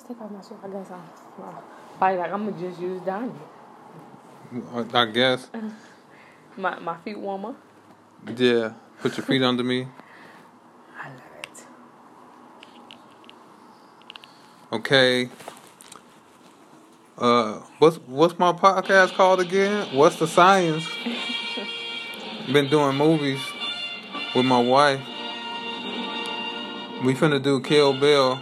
just take off my shoe? I guess I'm. Well, probably like I'm gonna just use Donnie. I guess. My my feet warmer. Yeah. Put your feet under me. I love it. Okay. Uh, what's what's my podcast called again? What's the science? Been doing movies with my wife. We finna do Kill Bill.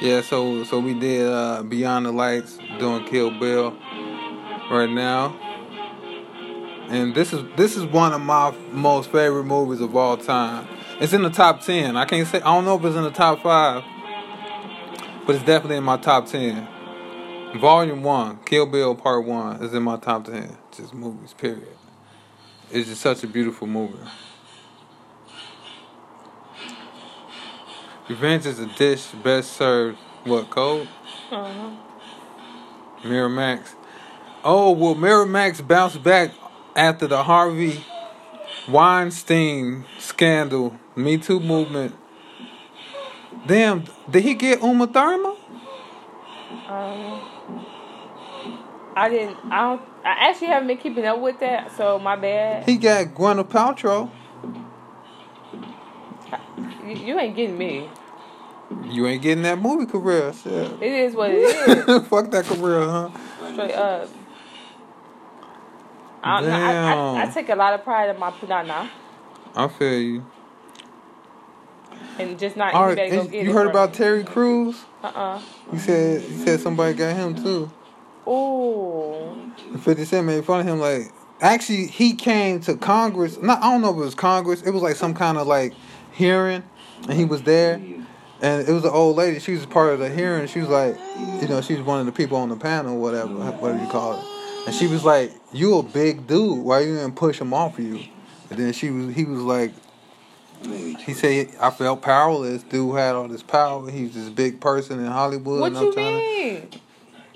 Yeah, so so we did uh, Beyond the Lights doing Kill Bill right now. And this is this is one of my most favorite movies of all time. It's in the top ten. I can't say I don't know if it's in the top five, but it's definitely in my top ten. Volume one, Kill Bill Part One, is in my top ten. Just movies, period. It's just such a beautiful movie. Revenge is a dish best served. What cold? Uh-huh. Miramax. Oh, will Miramax bounce back after the Harvey Weinstein scandal, Me Too movement? Damn, did he get Uma Thurman? Um, I didn't. I don't. I actually haven't been keeping up with that, so my bad. He got Gwyneth Paltrow. You, you ain't getting me. You ain't getting that movie career. Shit. It is what it is. Fuck that career, huh? Straight up. I, don't I, I, I take a lot of pride in my punana I feel you. and just not All right, anybody go get you heard about. Terry Crews? Uh uh. You said you said somebody got him too. Ooh. 50 Cent made fun of him. Like, actually, he came to Congress. Not, I don't know if it was Congress. It was like some kind of like hearing, and he was there. And it was an old lady. She was part of the hearing. She was like, you know, she was one of the people on the panel, whatever, whatever you call it. And she was like, "You a big dude. Why you didn't push him off of you?" And then she was, he was like, he said, "I felt powerless. Dude had all this power. He's this big person in Hollywood." What you to- mean?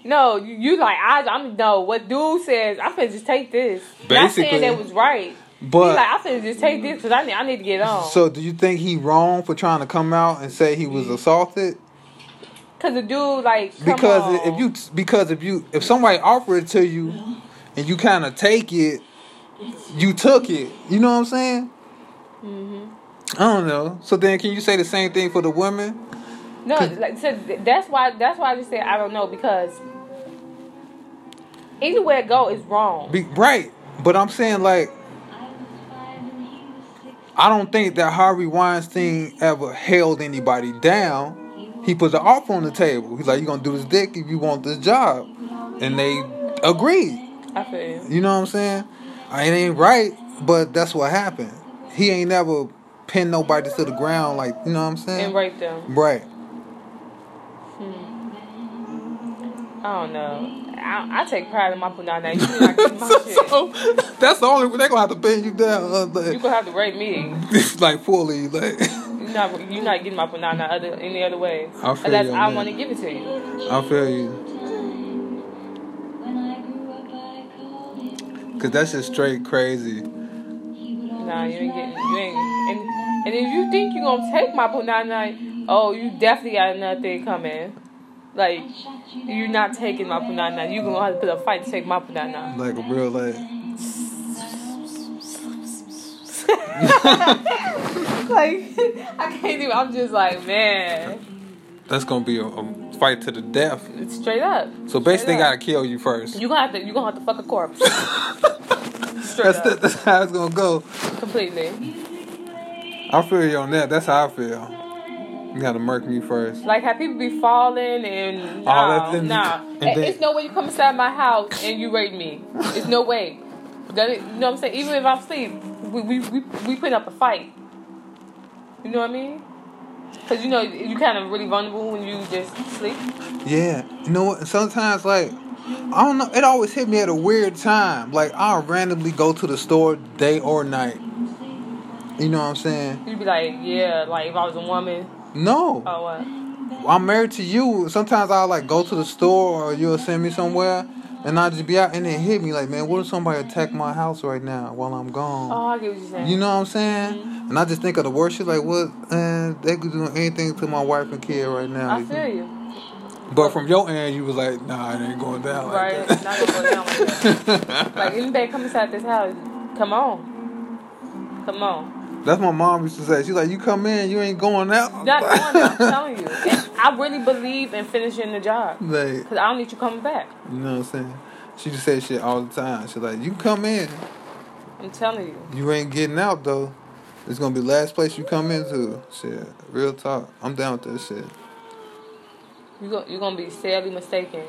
No, you, you like I I'm no. What dude says? I'm gonna just take this. Not saying Basically. that was right. But like I'm finna just take this because I need I need to get on. So do you think he wrong for trying to come out and say he was assaulted? Cause the dude like come Because on. if you because if you if somebody offered it to you and you kind of take it, you took it. You know what I'm saying? Mhm. I don't know. So then, can you say the same thing for the women? No, like so that's why that's why I just said I don't know because anywhere it go is wrong. Be, right, but I'm saying like. I don't think that Harvey Weinstein ever held anybody down. He put the offer on the table. He's like, "You gonna do this dick if you want this job," and they agreed. I feel you. You know what I'm saying? Uh, It ain't right, but that's what happened. He ain't never pinned nobody to the ground, like you know what I'm saying? and rape them. Right. I don't know. I, I take pride in my punana. You not getting my shit. so that's the only they're gonna have to pin you down. Uh, You like, gonna have to rape me. like fully, like You're not you're not getting my punana other any other way. I feel Unless you I want to give it to you. I feel you. Cause that's just straight crazy. Nah, you ain't getting you ain't. And and if you think you're gonna take my punana, oh, you definitely got another thing coming. Like you're not taking my punana. You're gonna have to put a fight to take my punana. Like a real like like I can't even. I'm just like man, that's gonna be a, a fight to the death. it's straight up. So basically, they up. gotta kill you first. You gonna have to. You gonna have to fuck a corpse. That's up, the, that's how it's gonna go. completely. I feel you on that. That's how I feel. You gotta murk me first. Like how people be falling and Oh, nah, in- nah. and then- it's no way you come inside my house and you rape me. It's no way. That it- you know what I'm saying? Even if I'm asleep, we we we, we put up a fight. You know what I mean? Cause you know you kind of really vulnerable when you just sleep. Yeah, you know what? Sometimes like I don't know. It always hit me at a weird time. Like I'll randomly go to the store day or night. You know what I'm saying? You'd be like, yeah, like if I was a woman, No, oh what? I'm married to you. Sometimes I'll like go to the store or you'll send me somewhere. and I just be out and it hit me like, man, what if somebody attack my house right now while I'm gone? Oh, I get what you're saying. You know what I'm saying? Mm-hmm. And I just think of the worst shit like, what? And they could do anything to my wife and kid right now. I feel you. But from your end, you was like, nah, it ain't going down like Right? that. Not gonna down like that. Like anybody come inside this house, come on, come on. That's my mom used to say. She's like, you come in, you ain't going out. Not going. I'm telling you. And I really believe in finishing the job like, because I don't need you coming back. you know what I'm saying? She just say shit all the time. She's like, you come in, I'm telling you. you ain't getting out though. It's gonna be the last place you come into. Shit, real talk. I'm down with that shit. You go, you're gonna be sadly mistaken.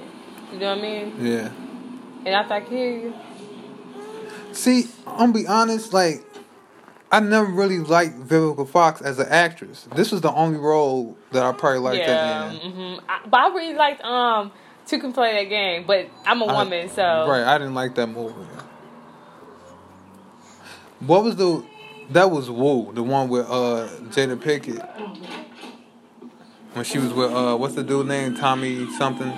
You know what I mean? Yeah. And after I kill you, See, I'm gonna be honest, like I never really liked Vivica Fox as an actress. This was the only role that I probably liked yeah. her in. hmm I, but I really liked um to can play that game, but I'm a I- woman, so Right, I didn't like that movie. What was the that was Woo, the one with uh Jada Pinkett. When she was with uh what's the dude name? Tommy something?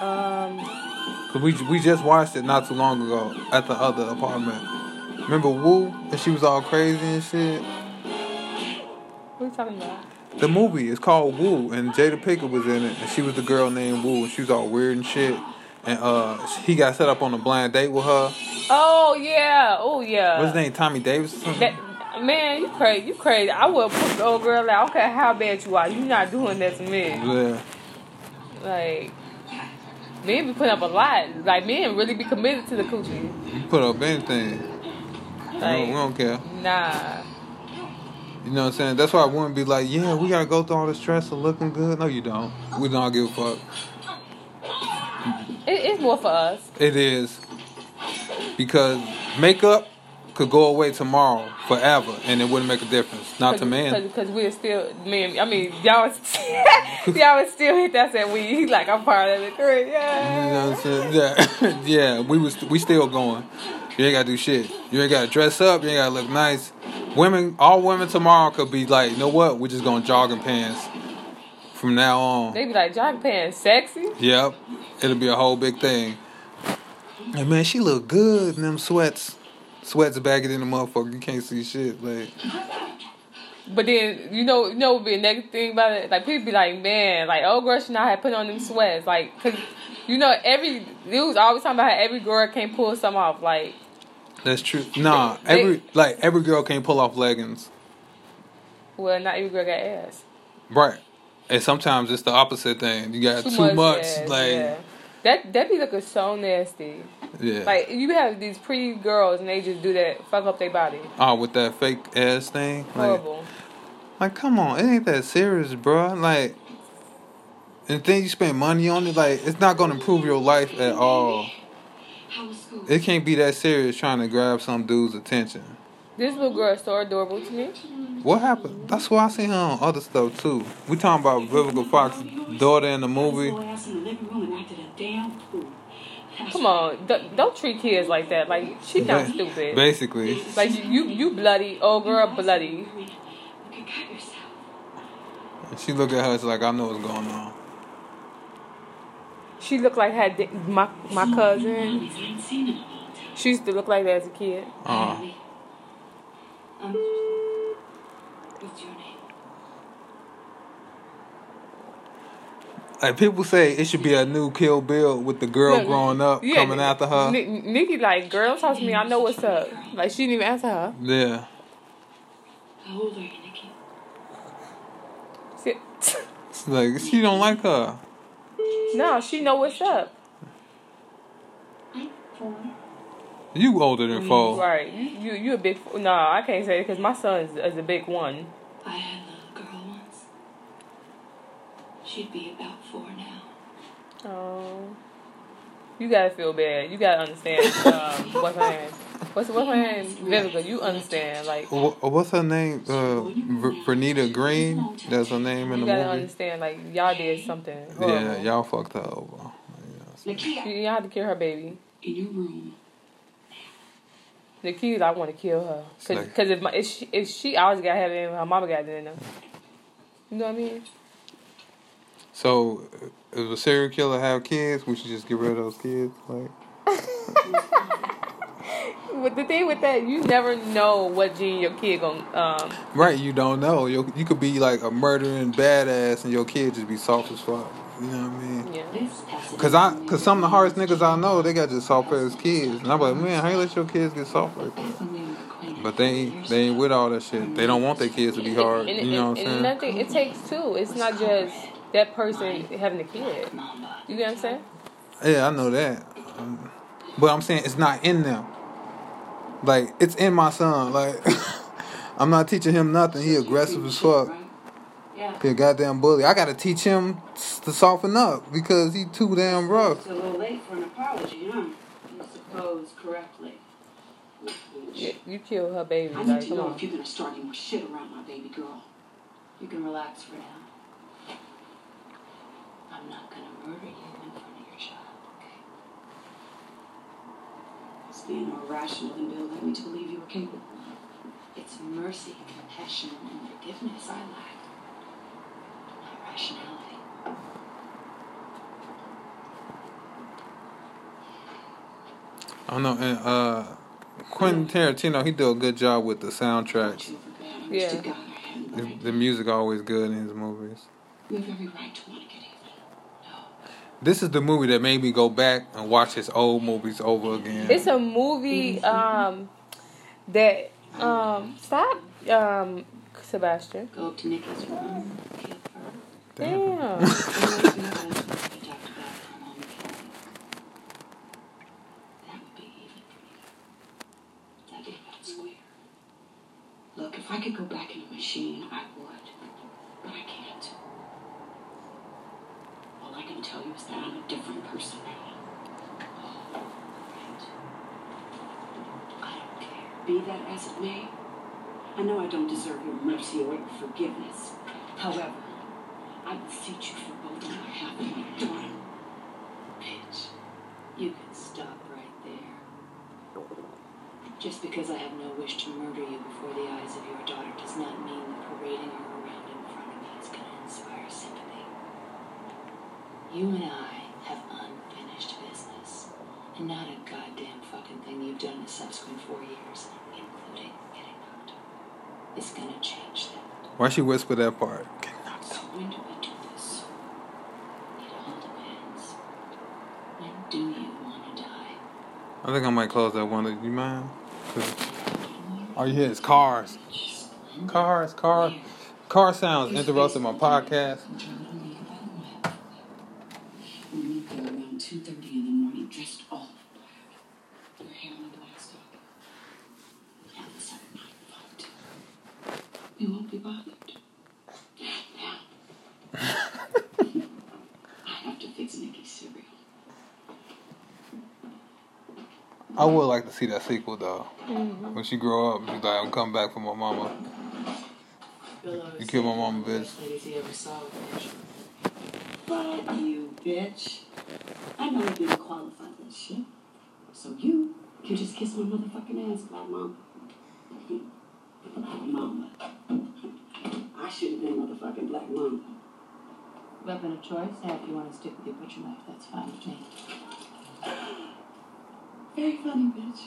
um, Cause we we just watched it not too long ago at the other apartment. Remember Woo? And she was all crazy and shit. what are you talking about? The movie is called Woo, and Jada Pinkett was in it, and she was the girl named Woo, and she was all weird and shit. And uh, he got set up on a blind date with her. Oh yeah, oh yeah. What's his name? Tommy Davis. Or something? That man, you crazy, you crazy. I would put the old girl out. I don't care how bad you are. You not doing that to me. Yeah. Like, men be putting up a lot. Like, men really be committed to the coochie. You put up anything. We don't, we don't care. nah. You know what I'm saying? That's why I wouldn't be like, yeah, we gotta go through all the stress of looking good. No, you don't. We don't give a fuck. It, it's more for us. It is because makeup could go away tomorrow forever, and it wouldn't make a difference. Not to men. Because we're still, men, I mean, y'all, y'all would still hit that said we. Like, I'm part of the crew. You Yeah. know what I'm saying? Yeah, yeah. We was we still going. You ain't gotta do shit. You ain't gotta dress up. You ain't gotta look nice. Women, all women tomorrow could be like, you know what? We're just gonna jogging pants from now on. They be like, jogging pants sexy. Yep, it'll be a whole big thing. And man, she look good in them sweats. Sweats baggy in the motherfucker. You can't see shit. Like, But then you know, you know, would be a negative thing about it. Like people be like, man, like old girl should not have put on them sweats. Like, cause you know, every dudes always talking about how every girl can't pull some off. Like, that's true. Nah, every like every girl can't pull off leggings. well, not every girl got ass. Right. And sometimes it's the opposite thing. You got too, much, ass, like yeah. that that be looking so nasty. yeah. Like you have these pretty girls and they just do that, fuck up their body. oh, with that fake ass thing. Like, Horrible. like come on, it ain't that serious, bro. Like and then you spend money on it, like it's not gonna improve your life at all. It can't be that serious trying to grab some dude's attention. This little girl is so adorable to me. What happened? That's why I seen her on other stuff too. We talking about Vivica Fox's daughter in the movie. Come on, don't treat kids like that. Like she not Ba- stupid. Basically, Like you, you bloody old girl, bloody. she look at her. It's like I know what's going on. She looked like her my my cousin. She used to look like that as a kid. Uh, Um, what's your name? like people say, it should be a new Kill Bill with the girl Look, growing up yeah, coming after her. Ni- Nikki like, girl, talk to me. I know what's up. Like she didn't even answer her. Yeah. How old are you, Nikki? She, It's like she don't like her. No, she know what's up. You older than four. Right? You you, you a big. No, I can't say it because my son is, is a big one. I had a little girl once. She'd be about four now. Oh, you gotta feel bad. You gotta understand. Um, what's her name? What's what's her name? Vivica. You understand? Like Wha- What's her name? Uh, Vernita Green. That's her name in the movie. you gotta understand. Like y'all did something. Yeah, y'all fucked her over. Nikki, You, y'all had to kill her baby. in your room. The kids, I want to kill her. Cause, Like- 'cause if, my, if she, if she always got to have in, her mama got it in her. You know what I mean? So, if a serial killer have kids, we should just get rid of those kids. Like, But the thing with that, you never know what gene your kid gonna. Um, right? You don't know. You you could be like a murdering badass, and your kid just be soft as fuck. You know what I mean? yeah. Cause I, cause some of the hardest niggas I know, they got just soft ass kids, and I'm like, man, how you let your kids get soft like that? But they ain't, they ain't with all that shit. They don't want their kids to be hard. And, You know what I'm saying? another thing, it takes two. It's not just that person having a kid. You get what I'm saying? Yeah, I know that. Um, but I'm saying it's not in them. Like it's in my son. Like I'm not teaching him nothing. He aggressive as fuck. Yeah. He a goddamn bully. I gotta teach him to soften up because he too damn rough. It's a little late for an apology, huh? You suppose correctly. You, you kill her baby. I need Like, to know on. if you're gonna start any more shit around my baby girl. You can relax for now. I'm not gonna murder you in front of your child, okay? It's being more rational than Bill led me to believe you were capable. It's mercy, compassion, and forgiveness I lack. Not rationality. I don't know. And uh, Quentin Tarantino, he do a good job with the Don't soundtracks. you forget how much Yeah. to God I had The, the music always good in his movies. You have every right to want to get even. No. This is the movie that made me go back and watch his old movies over again. It's a movie um, that um, stop um, Sebastian. Go up to Nikki's room, kill. Damn. And then we have a- we talked about come home and kill me. That would be even for you. That'd be about square. Look, if I could go back in a machine, I would. But I can't. All I can tell you is that I'm a different person now. Oh, right. I don't care. Be that as it may, I know I don't deserve your mercy or your forgiveness. However, I beseech you for both on behalf of my daughter. Bitch, you can stop right there. Just because I have no wish to murder you before the eyes of your daughter does not mean that parading her around in front of me is going to inspire sympathy. You and I have unfinished business, and not a goddamn fucking thing you've done in the subsequent four years, including getting knocked up, is going to change that. Why she whisper that part? So when do we do this? It all depends. When do you want to die? I think I might close that window. You mind? all you hear is cars, cars, cars, car sounds interrupting my podcast. We meet there around 2.30 in the morning, dressed all in black. Your hair in a black stock. Have this at night fight. You won't be bothered. Now. I have to fix Nikki's cereal. I would like to see that sequel though. Mm-hmm. When she grow up, she's like, I'm coming back for my mama. You kill my mama, bitch. Ladies he ever saw, bitch. Fuck you, bitch. I know you didn't qualify for this shit. So you can just kiss my motherfucking ass, black mom. Mama. I should have been motherfucking black mama. Weapon of choice. Now, if you want to stick with your butcher knife, that's fine with me. Very funny, bitch.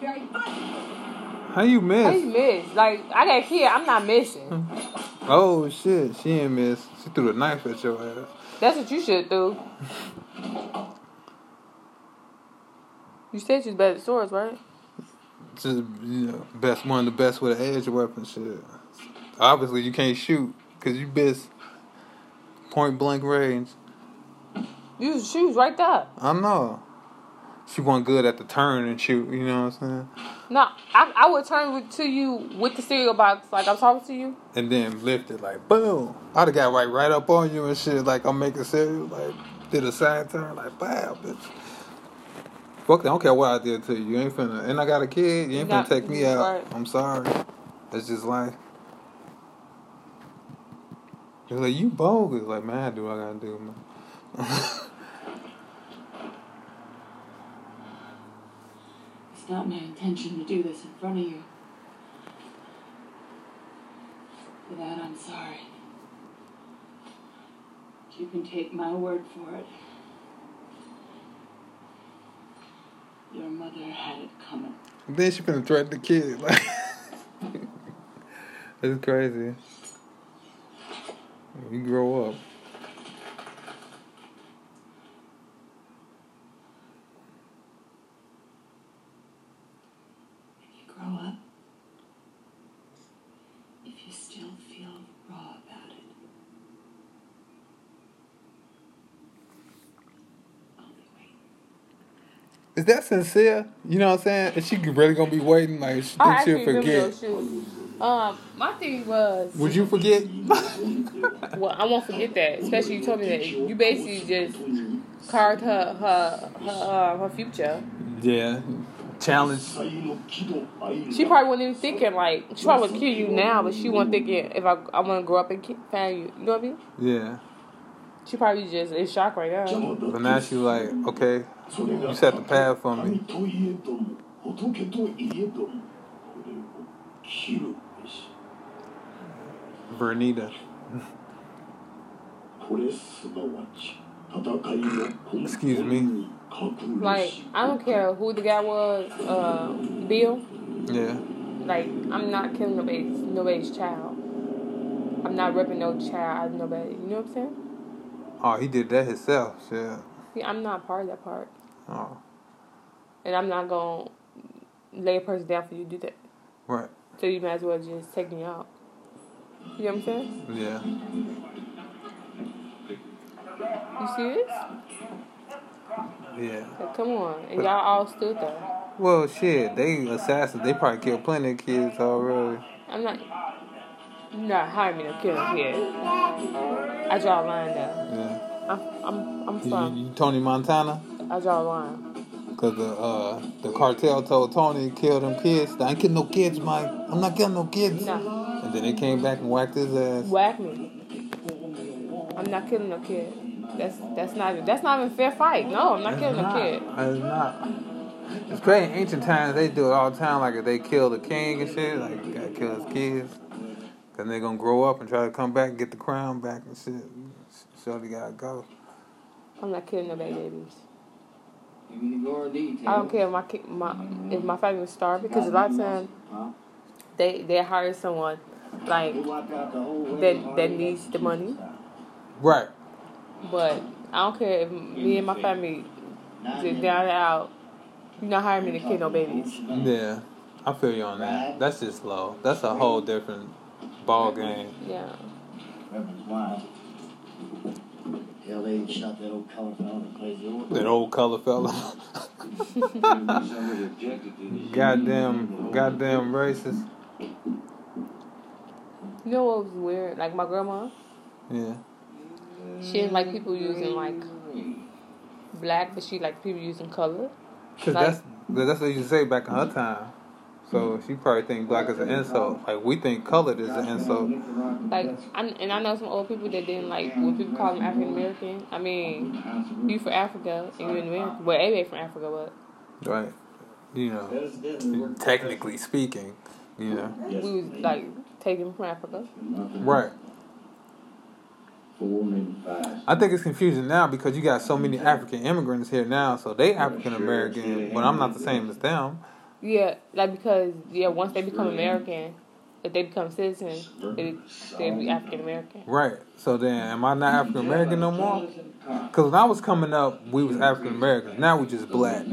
Very funny. How you miss? How you miss? miss? Like I got a kid, I'm not missing. Oh shit, she ain't miss. She threw the knife at your ass. That's what you should do. You said she's better at swords, right? Just you know, best one of the best with an edge weapon shit. Obviously, you can't shoot because you miss point blank range. You she was right there. I know. She wasn't good at the turn and shoot. You know what I'm saying? No, I, I would turn with, to you with the cereal box like I'm talking to you. And then lift it like boom. I'd have got right right up on you and shit. Like I'm making cereal. Like did a side turn. Like bam, bitch. Fuck, I don't care what I did to you. You ain't finna. And I got a kid. You ain't finna take me out. right. I'm sorry. That's just life. You're like, you bogus. Like, man, I do what I gotta do, man. not my intention to do this in front of you. For that, I'm sorry. You can take my word for it. Your mother had it coming. Then she finna threaten the kid. Like, it's crazy. You grow up. When you grow up, if you still feel raw about it, I'll be waiting. Is that sincere? You know what I'm saying? Is she really gonna be waiting? Like, she think she'll forget? Um, my thing was, Would you forget? well, I won't forget that. Especially you told me that you basically just carved her her her, uh, her future. yeah. Challenge. She probably wasn't even thinking like she probably would kill you now, but she wasn't thinking if I I want to grow up and find you. You know what I mean? Yeah. She probably just in shock right now. But now she's like, okay, you set the path for me. Vernita. Excuse me. Like, I don't care who the guy was, uh, Bill. Yeah. Like, I'm not killing nobody's, nobody's child. I'm not ripping no child out of nobody. You know what I'm saying? Oh, he did that himself, yeah. See, I'm not part of that part. Oh, and I'm not gonna lay a person down for you to do that. right. So you might as well just take me out. You know what I'm saying? Yeah. You serious? Yeah. Like, come on, and y'all all stood there. Well, shit, they assassins. They probably killed plenty of kids already. I'm not. You're not hiring me to kill a kid. I draw a line though. Yeah. I'm I'm I'm from. you, you Tony Montana? I draw a line. Cause the uh the cartel told Tony to kill them kids. I ain't killing no kids, Mike. I'm not killing no kids. Nah, And then they came back and whacked his ass. whack me. I'm not killing no kid. That's that's not even that's not even fair fight. No, I'm not killing no kid. It's not. It's crazy. In ancient times, they do it all the time. Like if they kill the king and shit, like you gotta kill his kids. Cause they gonna grow up and try to come back and get the crown back and shit. So they gotta go. I'm not killing no baby babies. Give me the gore details. I don't care if my ki- my if my family was starving because a lot of times Huh? they they hire someone like They wiped out the whole that that needs the money. Right. But I don't care if me and my family just down and out. You're not hiring me to kill no babies. Yeah. I feel you on that. That's just low. That's a whole different ball game. Yeah. Reverend's. Hell, they shot that old color fellow, the crazy. That old color fella. Somebody objected to this. goddamn, goddamn racist. You know what was weird? Like my grandma, Yeah. she didn't like people using like black, but she liked people using color. Cause Like- that's that's what you say back in her time. So she probably think black is an insult. Like we think colored is an insult. Like, I, and I know some old people that didn't like when people call them African American. I mean, you from Africa and you're in America. Well, everybody from Africa, but Right. You know, technically speaking, you know. we was like taken from Africa. Right. Four, maybe five. I think it's confusing now because you got so many African immigrants here now, so they African American, but I'm not the same as them. Yeah, like because yeah, once they become American, if they become citizens, they they be African American. Right. So then, am I not African American no more? Because when I was coming up, we was African Americans. Now we just black.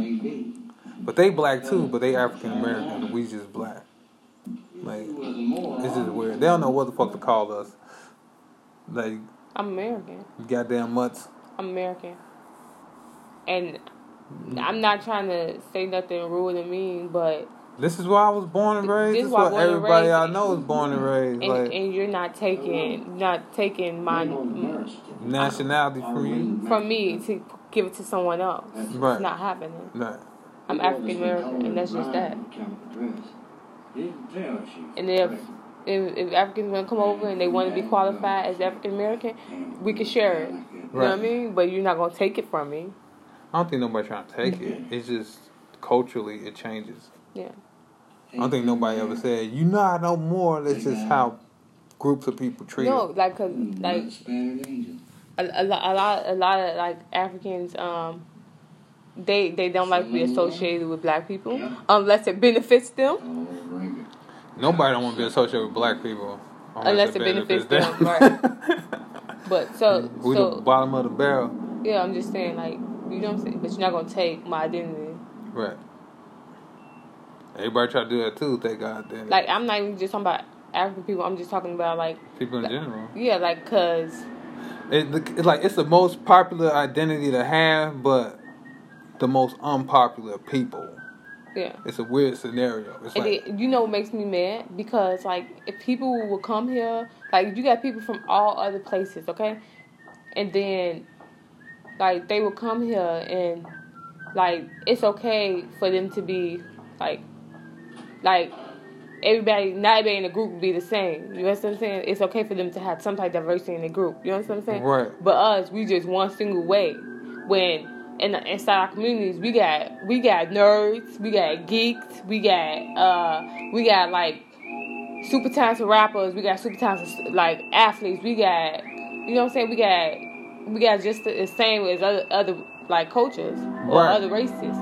But they black too, but they African American. We just black. Like it's just weird. They don't know what the fuck to call us. Like I'm American. goddamn mutts. I'm American. And I'm not trying to say nothing rude and mean, but This is why I was born and raised. This This is is why what everybody raised. I know is born and raised. and, Like and you're not taking not taking my nationality from you. from me to give it to someone else. Right. It's not happening. Right. I'm African American, and that's just that. Didn't tell she. And if if, if Africans want to come over and they want to be qualified as African American, we can share it. You know what I mean? But you're not gonna take it from me. I don't think nobody trying to take it. It's just culturally it changes. Yeah. I don't think nobody ever said you not know more. That's just how groups of people treat No, it. like cause like Spanish angel. a, a, lot, a lot, a lot of like Africans, um, they they don't like to be associated with black people unless it benefits them. Nobody don't want to be associated with black people Unless it benefits them, right. But so we the bottom of the barrel. yeah, I'm just saying like you know what I'm saying, but you're not gonna take my identity. Right. Everybody try to do that too. Thank God. Then Like I'm not even just talking about African people. I'm just talking about like people in general. yeah, like cause It, it's like it's the most popular identity to have, but the most unpopular people. yeah. It's a weird scenario. It's And like it, you know what makes me mad? Because like if people will come here, like you got people from all other places, okay? And then like they will come here and like it's okay for them to be like like everybody not everybody in the group will be the same. You know what I'm saying? It's okay for them to have some type of diversity in the group. You know what I'm saying? Right. But us, we just one single way. When in the, inside our communities, we got we got nerds, we got geeks, we got uh we got like super talented rappers, we got super talented like athletes, we got you know what I'm saying? We got we got just the, same as other other like cultures or Right. other races.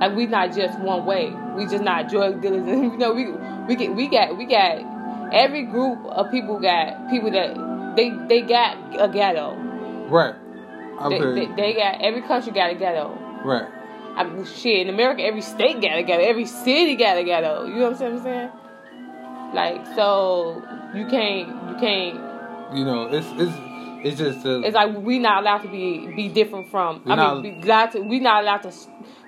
Like we not just one way. We just not drug dealers and you know we we get we got we got every group of people got people that they they got a ghetto. right. They, they, they got every country got a ghetto. right. I mean, shit, in America, every state got a ghetto. Every city got a ghetto. You know what I'm saying? Like, so you can't, you can't. You know, it's it's it's just a, It's like we not allowed to be be different from. I not- mean, we allowed to. We not allowed to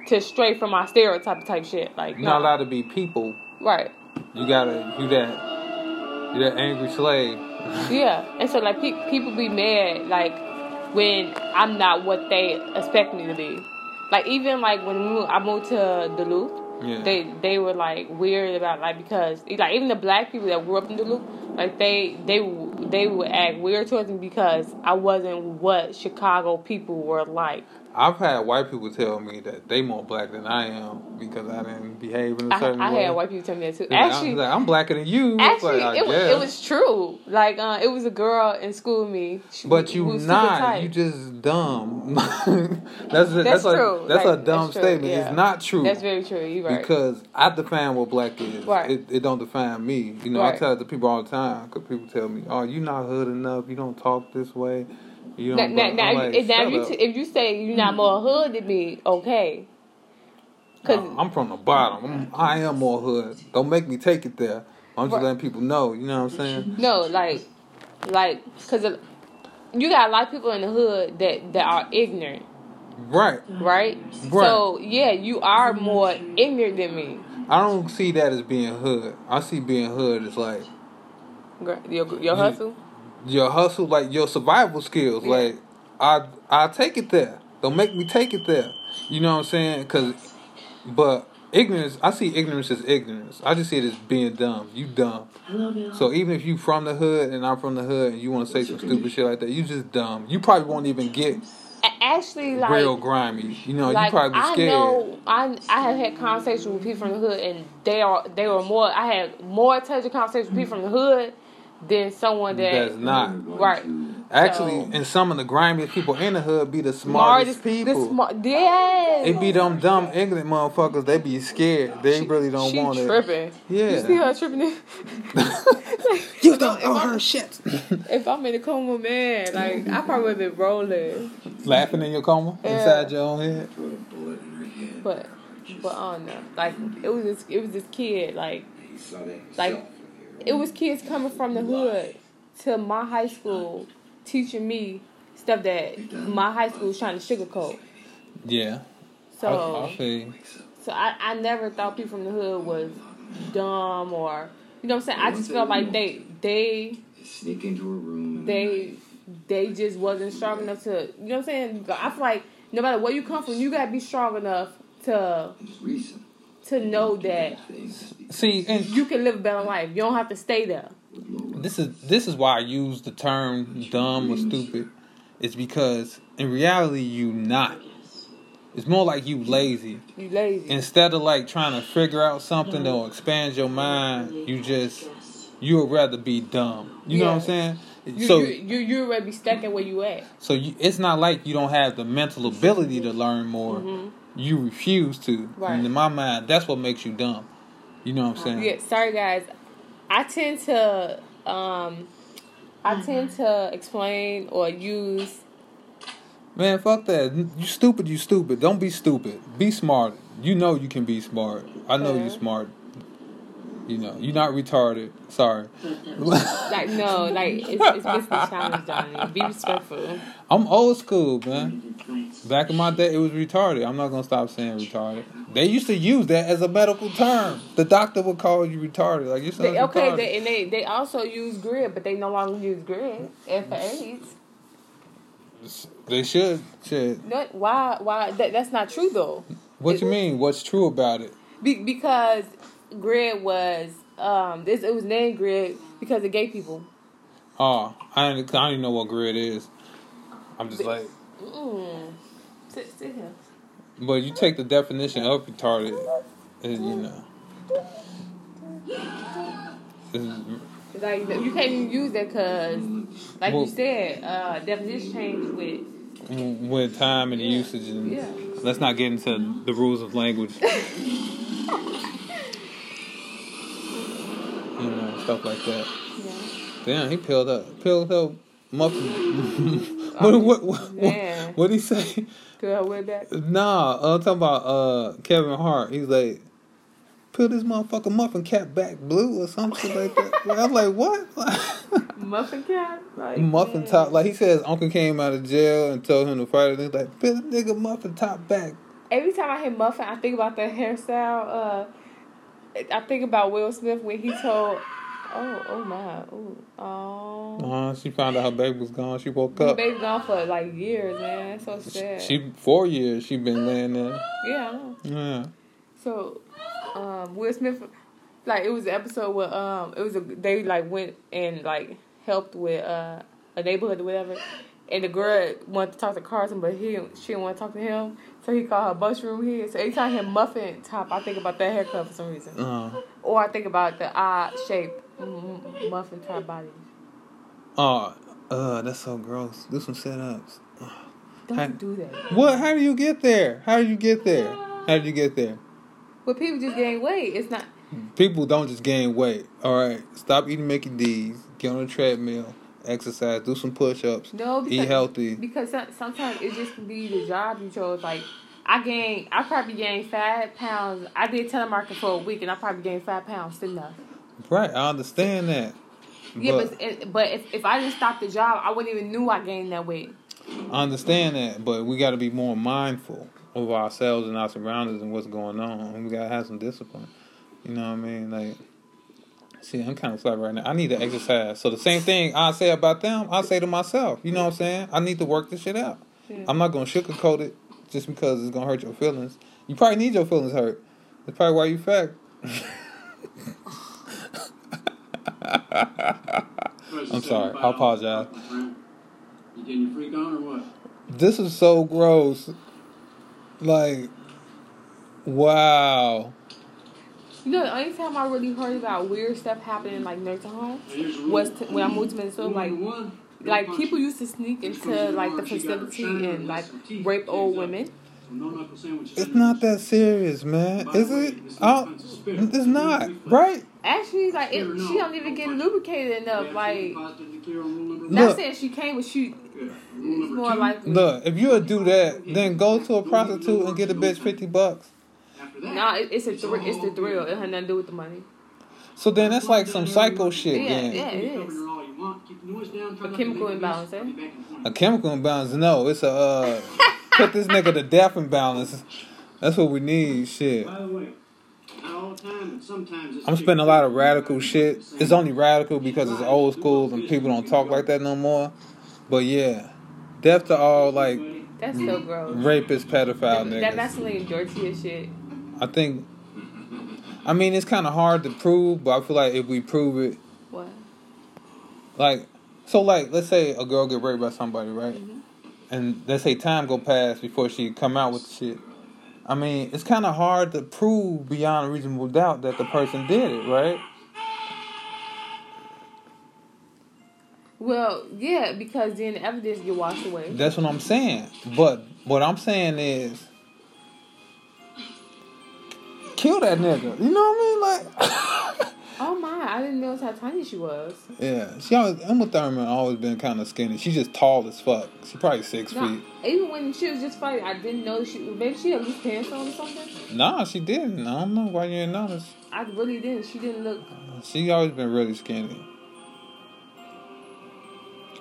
to stray from our stereotype type shit. Like, you're not no. allowed to be people. Right. You gotta you that you that angry slave. Yeah. And so like pe- people be mad like when I'm not what they expect me to be. Like even like when we I moved to Duluth. Yeah. they they were like weird about like because like even the black people that grew up in Duluth, like they they they would act weird towards me because I wasn't what Chicago people were like. I've had white people tell me that they more black than I am because I didn't behave in a certain I way. I had white people tell me that too. Actually, I'm, like, I'm blacker than you. Actually, like, it was it was true. Like uh, it was a girl in school with me. She- But you not. You just dumb. that's a, That's that's, true. a that's Like, a dumb that's true, statement. yeah. It's not true. That's very true. You're right. Because I define what black is. Right. It, it don't define me. You know, I tell it to people all the time. Because people tell me, "Oh, you not hood enough. You don't talk this way. You now, now, now, if, like, if- now you t- if you say you're not more hood than me, okay. Cause No, I'm from the bottom. I'm, I am more hood. Don't make me take it there. I'm just Right. letting people know. You know what I'm saying? No, like, like, cause of- you got a lot of people in the hood that that are ignorant, Right. right? Right. So yeah, you are more ignorant than me. I don't see that as being hood. I see being hood as like Your your hustle. Your hustle, like your survival skills. Yeah. Like I I take it there. Don't make me take it there. You know what I'm saying? Cause, but ignorance, I see ignorance as ignorance. I just see it as being dumb. You dumb. So even if you from the hood and I'm from the hood and you want to say some stupid shit like that, you just dumb. You probably won't even get Actually, like, real grimy. You know, like you probably be I scared. know, I I have had conversations with people from the hood, and they are they were more. I had more intelligent conversations with people from the hood than someone that That's not. right. Actually, So- and some of the grimiest people in the hood be the smartest, Smartest people. The smart, yes. It be them dumb ignorant motherfuckers. They be scared. They really don't she want it. tripping. Yeah. You see her tripping? You don't owe her shit. if I'm in a coma, man, like I probably would have been rolling. Laughing in your coma Yeah. inside your own head. Put a bullet in her head. But but I don't know. Like it was this it was this kid like He saw that Like, himself. It was kids coming from the hood to my high school teaching me stuff that my high school was trying to sugarcoat. Yeah. So I, I feel so I, I never thought people from the hood was dumb or you know what I'm saying? I just felt like they they Sneak into a room. they they just wasn't strong enough to you know what I'm saying? I feel like no matter where you come from, you gotta be strong enough to There's reason. To know that See, and you can live a better life. You don't have to stay there. this is this is why I use the term dumb or stupid. It's because in reality you not. It's more like you lazy. You lazy. Instead of like trying to figure out something or expand your mind, you just you would rather be dumb. You know what I'm saying? You, so you, you already be stuck at where you at. so you, it's not like you don't have the mental ability to learn more. Mm-hmm. You refuse to. Mm-hmm. Right. And in my mind, that's what makes you dumb. You know what I'm saying? Yeah, sorry guys. I tend to um I tend to explain or use Man, fuck that. You stupid, you stupid. Don't be stupid. Be smart. You know you can be smart. I know Okay. you're smart. You know, you're not retarded. Sorry. like no, like it's it's basically challenge, Johnny. Be respectful. I'm old school, man. Back in my day, it was retarded. I'm not gonna stop saying retarded. They used to use that as a medical term. The doctor would call you retarded. Like you said, okay, retarded. they, and they they also use grid, but they no longer use grid. And for AIDS, They should. Should. no, why why that, that's not true though. What you mean? What's true about it? Be, because grid was um this it was named grid because of gay people. Oh, I don't, I don't even know what grid is. I'm just like, Mm. Sit, sit but you take the definition of retarded, and you know. Like you can't even use that because, like Well- you said, uh, definition changed with with time and Yeah. usage and Yeah. let's not get into the rules of language you know stuff like that damn he peeled up peeled up muffin what, what, what, what, he say? Go way back. nah i'm talking about uh kevin hart. He's like peel this motherfucking muffin cap back blue or something like that. I'm like what? Muffin cap, like muffin man. top. Like he says uncle came out of jail and told him to fight it he's like peel the nigga muffin top back. Every time I hear muffin, I think about the hairstyle. Uh, I think about Will Smith when he told, "Oh, oh my, ooh, oh." Uh, she found out her baby was gone. She woke up. The up. baby gone for like years, man. That's so sad. She four years. She been laying there. yeah. Yeah. So, um, Will Smith, like it was an episode where um, it was a they like went and like helped with uh a neighborhood or whatever, and the girl wanted to talk to Carlton, but he she didn't want to talk to him, so he called her mushroom head. So anytime I hear muffin top, I think about that haircut for some reason, Uh, or I think about the odd shape mm, muffin top body. oh, uh, that's so gross. Do some sit ups. Don't Hey. do that. What? How do you get there? How did you get there? How did you get there? But people just gain weight. It's not. People don't just gain weight. All right. Stop eating Mickey D's. Get on a treadmill. Exercise. Do some push ups. No, because, Eat healthy. Because sometimes it just can be the job you chose. Like I gained, I probably gained five pounds. I did telemarketing for a week, and I probably gained five pounds. Still enough. Right. I understand that. Yeah, but but but if, if I didn't stop the job, I wouldn't even knew I gained that weight. I understand that, but we got to be more mindful of ourselves and our surroundings and what's going on. We got to have some discipline. You know what I mean? Like, see, I'm kind of flat right now. I need to exercise. So the same thing I say about them, I say to myself. You know what I'm saying? I need to work this shit out. Yeah. I'm not gonna sugarcoat it just because it's gonna hurt your feelings. You probably need your feelings hurt. That's probably why you fat. I'm sorry. I apologize. You getting your freak on or what? This is so gross. Like, wow. You know, the only time I really heard about weird stuff happening like nursing homes Here's was t- when I moved to Minnesota. Like, Number one, no like people used to sneak into like the facility and like rape old women. No knuckle sandwiches It's not that serious, man. Is it? this is Oh, it's not. Right? Actually, like it, she don't even get lubricated enough. Like, Positively clear on rule number not saying she came, but she Good. Rule it's number more like Look, if you would do that, then go to a prostitute and get a bitch 50 bucks. After that, No, it, it's a thr- it's the thrill. It had nothing to do with the money. So then that's like some psycho shit, Yeah, then. yeah. it you can is. cover her all you want. Keep the noise down. Try A chemical imbalance, eh? I'll be back in twenty. A chemical imbalance? No, it's a, uh, put this nigga to death imbalance. That's what we need, shit. By the way, I'm spending a lot of radical shit. It's only radical because it's old school and people don't talk like that no more. But yeah, death to all like That's so mm-hmm. gross. rapist, pedophile That niggas. Vaseline dirty as shit. I think. I mean, it's kind of hard to prove, but I feel like if we prove it, What? like, so like, let's say a girl get raped by somebody, right? Mm-hmm. And let's say time go past before she come out with the shit. I mean, it's kind of hard to prove beyond a reasonable doubt that the person did it, right? Well, yeah, because then the evidence get washed away. That's what I'm saying. But what I'm saying is, kill that nigga. You know what I mean? Like, I didn't notice how tiny she was. yeah. She always Uma Thurman always been kind of skinny. She's just tall as fuck. She probably six feet. even when she was just fighting, I didn't know she maybe she had loose pants on or something. Nah, she didn't. I don't know why you didn't notice. I really didn't. She didn't look. She always been really skinny.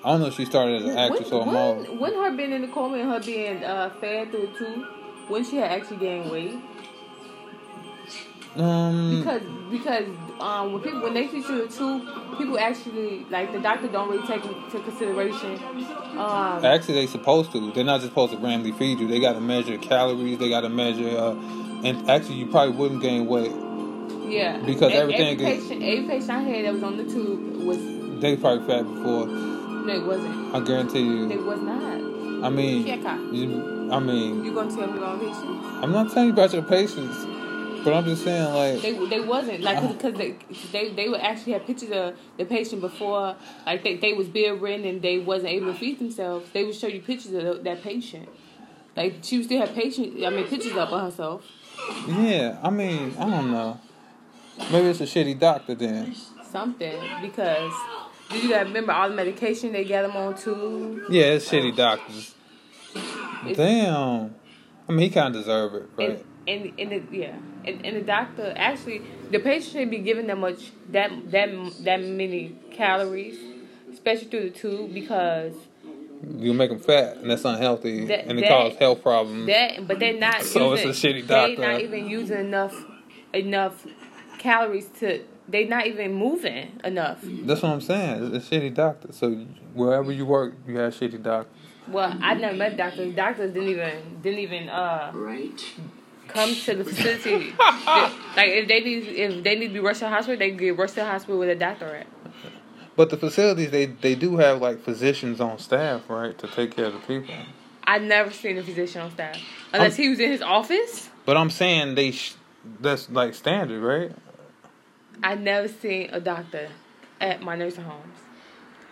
I don't know if she started as an actress or a when, model. when, when her being in the coma and her being uh, fed through a tube, when she had actually gained weight. Um, Because because um when people when they feed you a tube, people actually like the doctor don't really take into consideration. Um, Actually, they supposed to. They're not just supposed to randomly feed you. They got to measure calories. They got to measure. Uh, and actually, you probably wouldn't gain weight. yeah, because E- everything Every patient, every patient I had that was on the tube was They probably fat before. no, it wasn't. I guarantee you. It was not. I mean, you, I mean, You gonna tell me about patients? I'm not telling you about your patients, but I'm just saying like. They they wasn't like because they they they would actually have pictures of the patient before like they they was bedridden and they wasn't able to feed themselves. They would show you pictures of that patient. Like she would still have patient. I mean pictures up of herself. Yeah, I mean, I don't know. Maybe it's a shitty doctor then. Something because did you guys remember all the medication they got them on too? Yeah, it's shitty doctors. It's- Damn. I mean, he kind of deserve it, right? And and, and the, yeah, and, and the doctor actually the patient shouldn't be given that much that that that many calories, especially through the tube because You make them fat, and that's unhealthy, That- and it that- causes health problems. That, but they're not. So it's a shitty doctor. They're not even using enough, enough calories to. They're not even moving enough. That's what I'm saying. It's a shitty doctor. So wherever you work, you have shitty doctors. Well, I never met doctors. Doctors didn't even didn't even uh Right? Come to the facility. Like if they need if they need to be rushed to the hospital, they get rushed to the hospital with a doctor at. But the facilities, they they do have like physicians on staff, right, to take care of the people. I never seen a physician on staff unless he was in his office. But I'm saying they, sh- that's like standard, right? I never seen a doctor at my nursing homes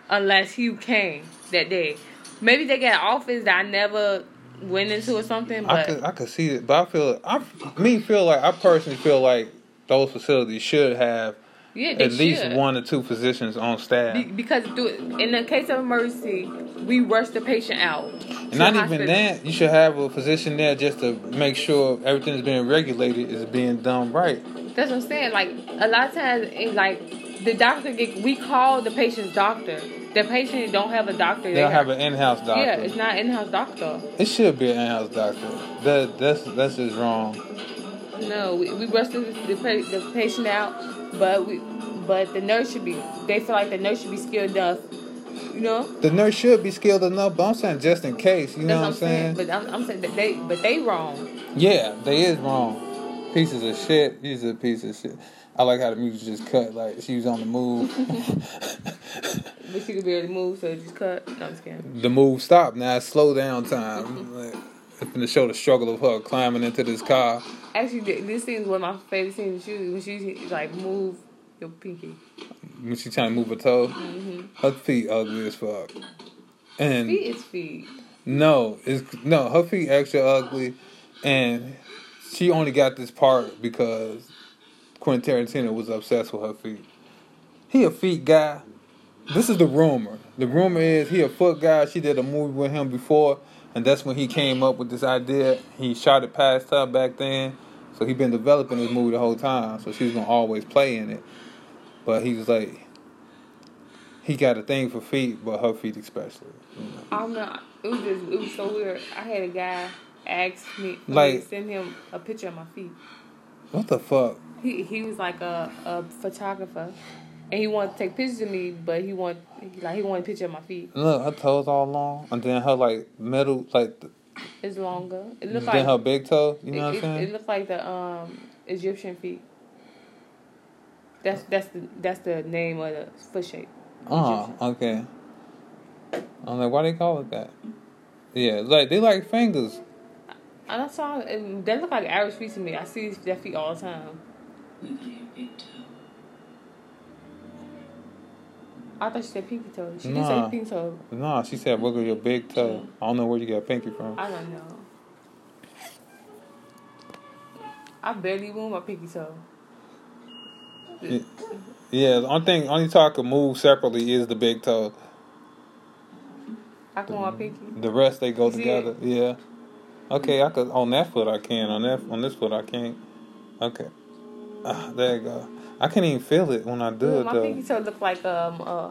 unless he came that day. Maybe they got an office that I never went into or something, I but could I could see it, but I feel I me feel like I personally feel like those facilities should have yeah, at least should. one or two physicians on staff. Be- because do in the case of emergency, we rush the patient out. And not even that, you should have a physician there just to make sure everything that's being regulated is being done right. That's what I'm saying. Like a lot of times, it, like the doctor get we call the patient's doctor. The patient don't have a doctor. They don't have an in-house doctor. Yeah, it's not in-house doctor. It should be an in-house doctor. That that's that's just wrong. No, we, we rush the, the, the patient out, but we but the nurse should be. They feel like the nurse should be skilled enough. You know, The nurse should be skilled enough, but I'm saying just in case. You that's know what I'm saying. saying? But I'm, I'm saying that they but they wrong. Yeah, they is wrong. Pieces of shit. He's a piece of shit. I like how the music just cut. Like she was on the move. But she could barely move, so it just cut. No, I'm just kidding. the move stopped. Now it's slow down time. Like, it's gonna show the struggle of her climbing into this car. Actually, this scene is one of my favorite scenes. She when she like move your pinky. when she trying to move her toe. Mm-hmm. Her feet ugly as fuck. And Feet is feet. no, it's no, her feet extra ugly, and she only got this part because Quentin Tarantino was obsessed with her feet. He a feet guy. This is the rumor. The rumor is he a foot guy. She did a movie with him before, and that's when he came up with this idea. He shot it past her back then, so he been developing this movie the whole time. So she was gonna always play in it, but he was like, he got a thing for feet, but her feet especially. You know? I'm not. It was just it was so weird. I had a guy ask me Like- like send him a picture of my feet. What the fuck? He he was like a, a photographer, and he wanted to take pictures of me, but he want like he wanted a picture of my feet. Look, her toes all long, and then her like middle, like the, It's longer. It looked then like her big toe. You know it, what I'm it, it saying? looked like the um Egyptian feet. That's that's the that's the name of the foot shape. Oh, okay. I'm like, why they call it that? Yeah, like they like fingers. And I saw they look like average feet to me. I see their feet all the time. Look at your big toe. I thought she said pinky toe. She did Nah. say pinky toe. Nah, she said wiggle your big toe. I don't know where you got pinky from. I don't know. I barely move my pinky toe. Yeah. Yeah, the only thing, only time I can move separately is the big toe. I can move my pinky. The rest they go See together. it? Yeah. Okay, I could on that foot I can. On that on this foot I can't. Okay. Ah, there you go. I can't even feel it when I do Ooh, it my though. pinky toe look like um uh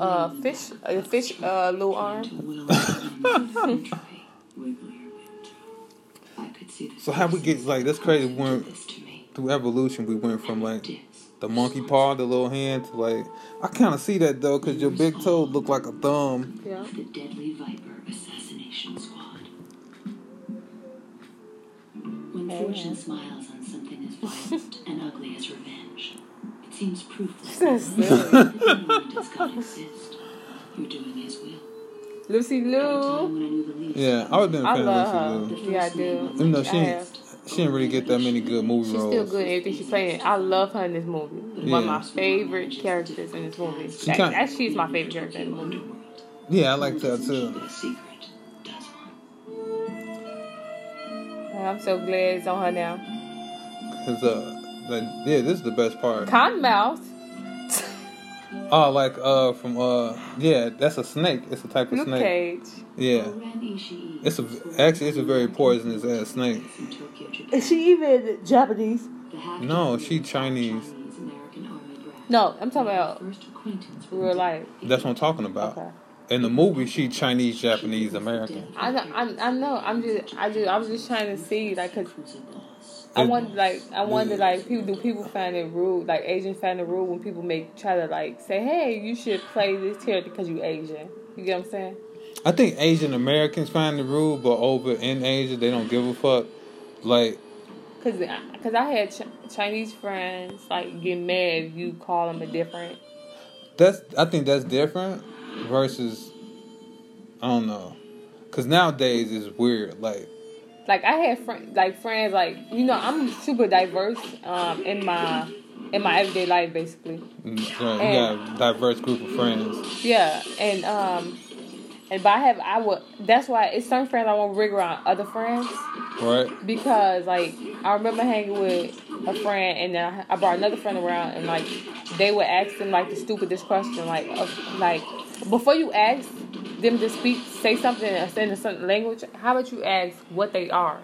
uh fish a fish uh little arm. gentle will and tray, wiggle your big toe. I could see the So how we get like that's crazy. We went this to me. through evolution. We went from like the monkey paw, the little hand, to like I kind of see that though, cause your big toe look like a thumb. Yeah. the Deadly Viper Assassination Squad. When fortune smiles on something as violent and ugly as revenge, it seems proof that So the moment does God exist. You're doing His will. Lucy At a time Lou. when I knew the least Yeah, I was been a I fan love of her. Lucy Liu. Yeah, I do. Even though she ain't, she didn't really get that many good movie She's roles. still good in everything she's playing. I love her in this movie. One of my favorite characters in this movie. She That, kinda- that she's my favorite character in the movie. Yeah, I like that too. The secret does one. And I'm so glad it's on her now. Cause uh, like, yeah, this is the best part. Cottonmouth. Oh, like uh, from uh, yeah, that's a snake. It's a type of Luke snake. Cage. Yeah, it's a actually it's a very poisonous ass snake. in Tokyo, Japan. Is she even Japanese? No, she Chinese. Chinese-American Army brats. No, I'm talking about First acquaintance with real life. That's what I'm talking about. Okay. In the movie, she Chinese, Japanese, American. I know, I, I know. I'm just, I just, I was just trying to see, like, cause Crucibles. I wonder, like, I wonder, like, people do people find it rude, like Asians find it rude when people make try to like say, hey, you should play this character because you Asian. You get what I'm saying? I think Asian Americans find it rude, but over in Asia, they don't give a fuck. Like, Cause, I- cause I had Ch- Chinese friends like get mad if you call them a different. that's I think that's different versus I don't know, cause nowadays it's weird. Like, Like I had friends, like friends, like you know, I'm super diverse um, in my in my everyday life, basically. you got a diverse group of friends. Yeah, and um, and but I have I would. That's why it's some friends I won't rig around other friends Right? because like I remember hanging with a friend and then I, I brought another friend around and like they would ask them like the stupidest question like of, like before you ask them to speak say something in a certain language how about you ask what they are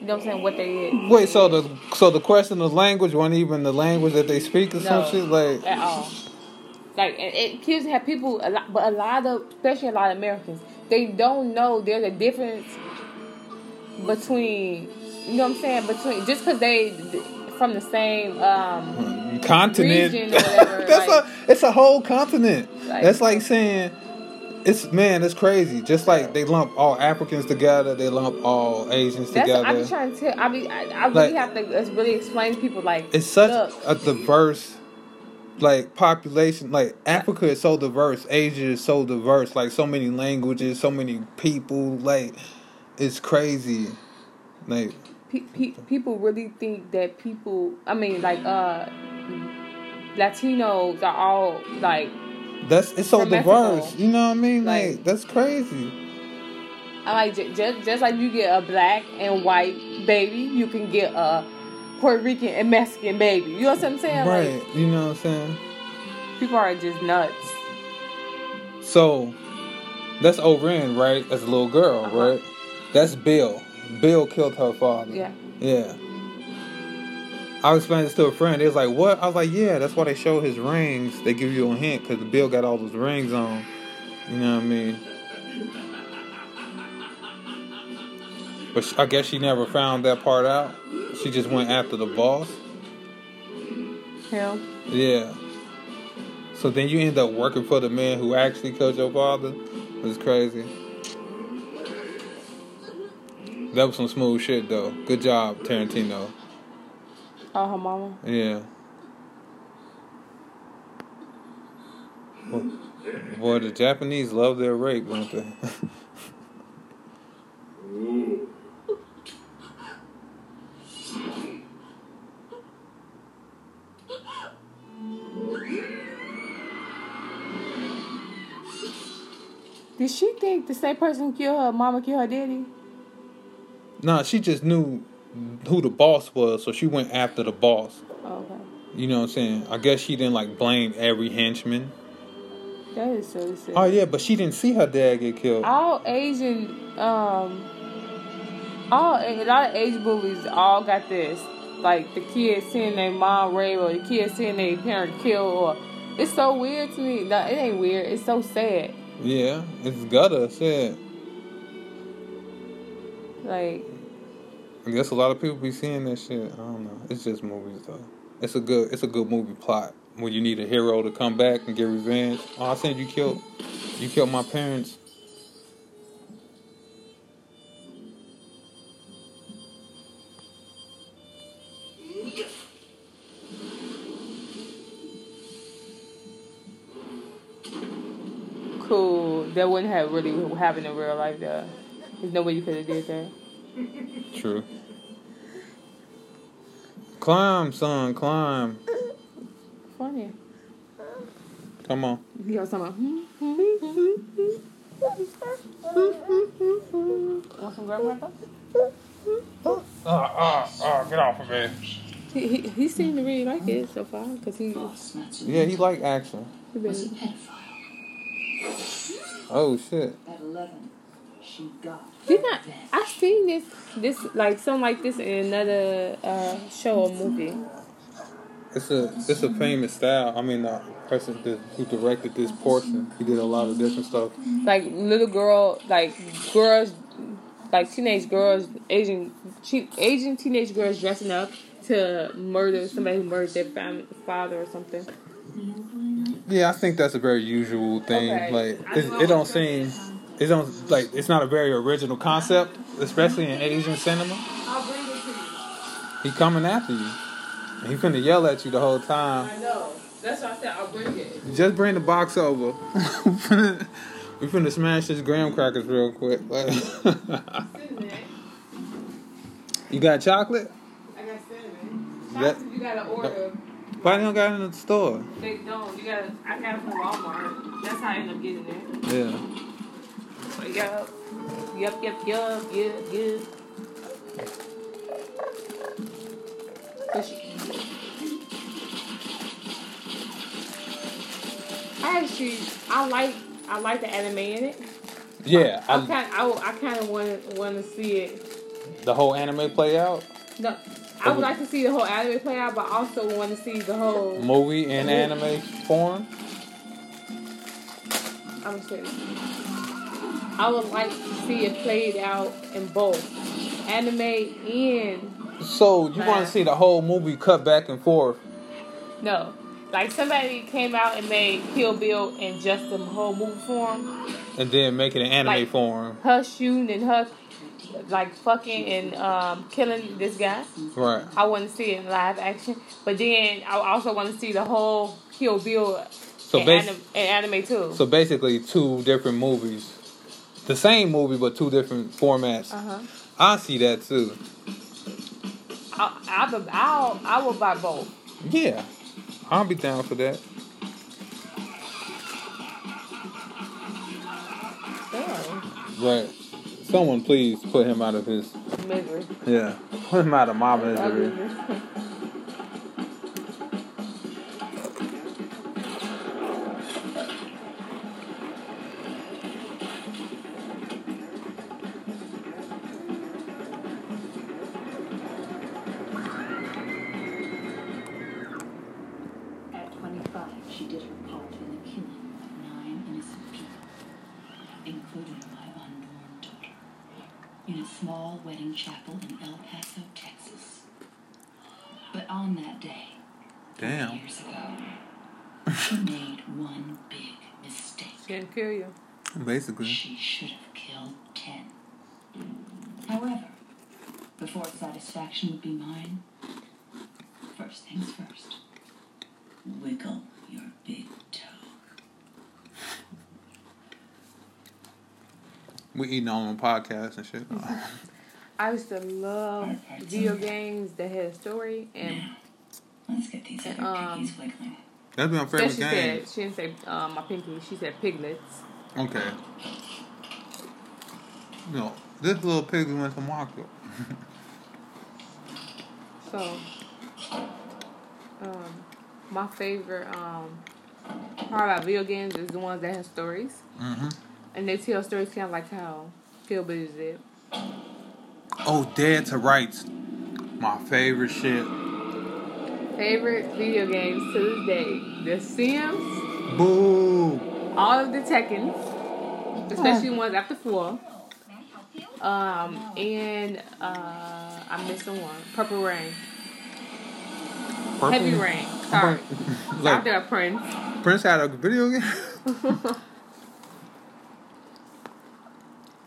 you know what I'm saying what they is Wait, so the so the question of language wasn't even the language that they speak or some shit? Like, at all. Like and it kids have people a lot, but a lot of especially a lot of Americans they don't know there's a difference between you know what I'm saying between just because they from the same um continent. Whatever, That's like- a it's a whole continent. Like- That's like saying it's man, it's crazy. Just like they lump all Africans together, they lump all Asians that's together. I be trying to I be I, I really Like- have to uh, really explain to people like it's such look, a diverse like population. Like africa is so diverse. Asia is so diverse. Like so many languages so many people. Like it's crazy. Like pe- pe- people really think that people I mean like uh Latinos are all like that's it's so diverse Mexico. you know what i mean like, Like- that's crazy I like ju- just just like you get a black and white baby, you can get a Puerto Rican and Mexican baby. You know what I'm saying? right Like you know what i'm saying people are just nuts. so that's O-Ren, right as a little girl Uh-huh. right that's bill bill killed her father Yeah. Yeah. I was explaining this to a friend. They was like, "What?" I was like, "Yeah, that's why they show his rings. They give you a hint because Bill got all those rings on. You know what I mean?" But I guess she never found that part out. She just went after the boss. Him. Yeah. So then you end up working for the man who actually killed your father. It's crazy. That was some smooth shit though. Good job, Tarantino. Oh, her mama. Yeah. Boy, boy, the Japanese love their rape, don't they? Did she think the same person killed her mama killed her daddy? Nah, she just knew who the boss was, so she went after the boss. Oh, okay. You know what I'm saying? I guess she didn't like blame every henchman. That is so sick. Oh yeah, but she didn't see her dad get killed. all Asian, um, all a lot of Asian movies all got this. Like the kids seeing their mom rape or the kids seeing their parent killed. Or it's so weird to me. No, it ain't weird. It's so sad. Yeah, it's gutter said. Like I guess a lot of people be seeing that shit. I don't know. It's just movies though. It's a good it's a good movie plot when you need a hero to come back and get revenge. Oh, I said you killed you killed my parents. cool. That wouldn't have really happened in real life though. There's no way you could have did that. True. Climb, son, climb. Funny. Come on. You know something? Hmm? Hmm? Hmm? Want some grandmother? Oh, oh, oh, get off of me. He, he, he seemed to really like it so far because he, Yeah, he like action. he a been, pedophile. Oh shit. At 11, she got did not revenge. I seen this this like something like this in another uh, show or movie. It's a it's a famous style. I mean, the person that, who directed this portion, he did a lot of different stuff. Like little girl, like girls, like teenage girls, Asian che- Asian teenage girls dressing up to murder somebody who murdered their family, father or something. Yeah, I think that's a very usual thing. Okay. Like it, it don't what seem, it don't like it's not a very original concept, especially in Asian cinema. I'll bring it to you. He coming after you, and he finna yell at you the whole time. I know. That's why I said I'll bring it. Just bring the box over. we finna, smash this graham crackers real quick. Like, you got chocolate? I got cinnamon. That- you gotta order. Why they don't got it in the store? They don't. You gotta. I got it from Walmart. That's how I end up getting it. Yeah. Yup. Yup. Yup. Yup. Yup. I actually, I like, I like the anime in it. Yeah, I I, kind, I, I kind of want, want to see it. the whole anime play out, No, I would like to see the whole anime play out, but I also want to see the whole. movie in anime form. I'm saying. I would like to see it played out in both anime and So you want to see the whole movie cut back and forth? no. Like somebody came out and made Kill Bill in just the whole movie form. and then make it an anime Like- form. Her shooting and her like fucking and um, killing this guy. Right. I want to see it in live action, but then I also want to see the whole Kill Bill So in, bas- anim- in anime too. So basically, two different movies, the same movie but two different formats. uh huh. I see that too. I, I, I'll, I will buy both. Yeah, I'll be down for that. Damn. Right. Someone please put him out of his. Misery. Yeah. Put him out of my misery. Can't kill you. Basically. She should have killed ten. However, before satisfaction would be mine, first things first. Wiggle your big toe. We eating on a podcast and shit. I used to love video games that had a story and Now, let's get these other Um, piggies wiggling. That'd be my favorite she game. said she didn't say um, my pinky. She said piglets. Okay. You know, this little pig went to market. So, um, my favorite um part about video games is the ones that have stories, Mm-hmm. and they tell stories kind of like how Hillbillies did. Oh, Dead to Rights. My favorite shit. Favorite video games to this day: The Sims, Boo. all of the Tekkens, especially ones after four. Um, and uh, I'm missing one. Purple Rain, Purple- Heavy Rain. Sorry, like, after that Prince. Prince had a video game?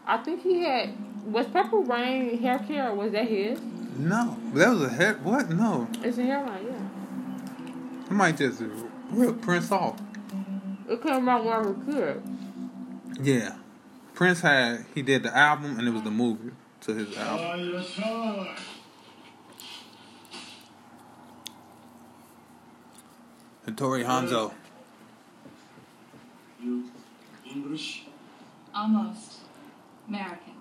I think he had was Purple Rain hair care or was that his? no. That was a head. What? No. It's a hairline, yeah. I might just Real Prince off. It came out when I was a kid. Yeah. Prince had he did the album and it was the movie to his album. Hattori Hanzo. You English? Almost. American.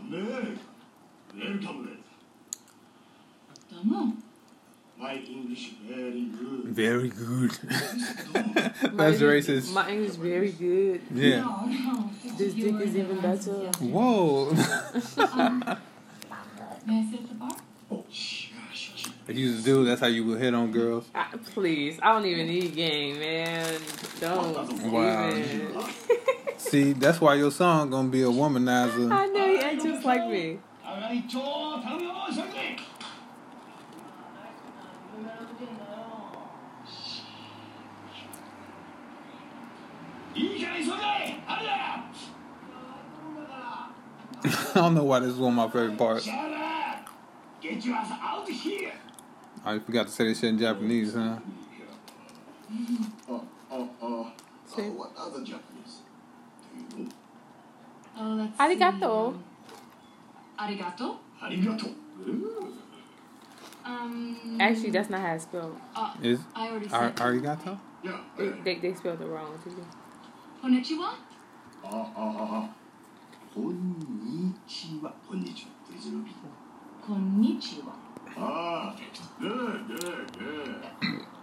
American. Welcome. My English very good. Very good. My That's English- racist. My English very good. Yeah. No, no. This You dick is even better. Whoa. I? Oh. If you was a dude, that's how you would hit on girls. I, please, I don't even need game, man. Don't Wow. even. See, that's why your song gonna be a womanizer. I know he act just like me. I don't know why this is one of my favorite parts. Get you out of here. I forgot to say this shit in Japanese, huh? Oh, oh, oh. See? What other Japanese? Oh, Arigato. Arigato? Arigato. Um, Actually, that's not how it's spelled. Uh, Is I already said ar- Arigato? Yeah. They, they, they spelled it wrong. Konnichiwa? Uh, uh, uh, uh. こんにちは。こんにちは。Please repeat. Konnichiwa. Ah, good, good, good.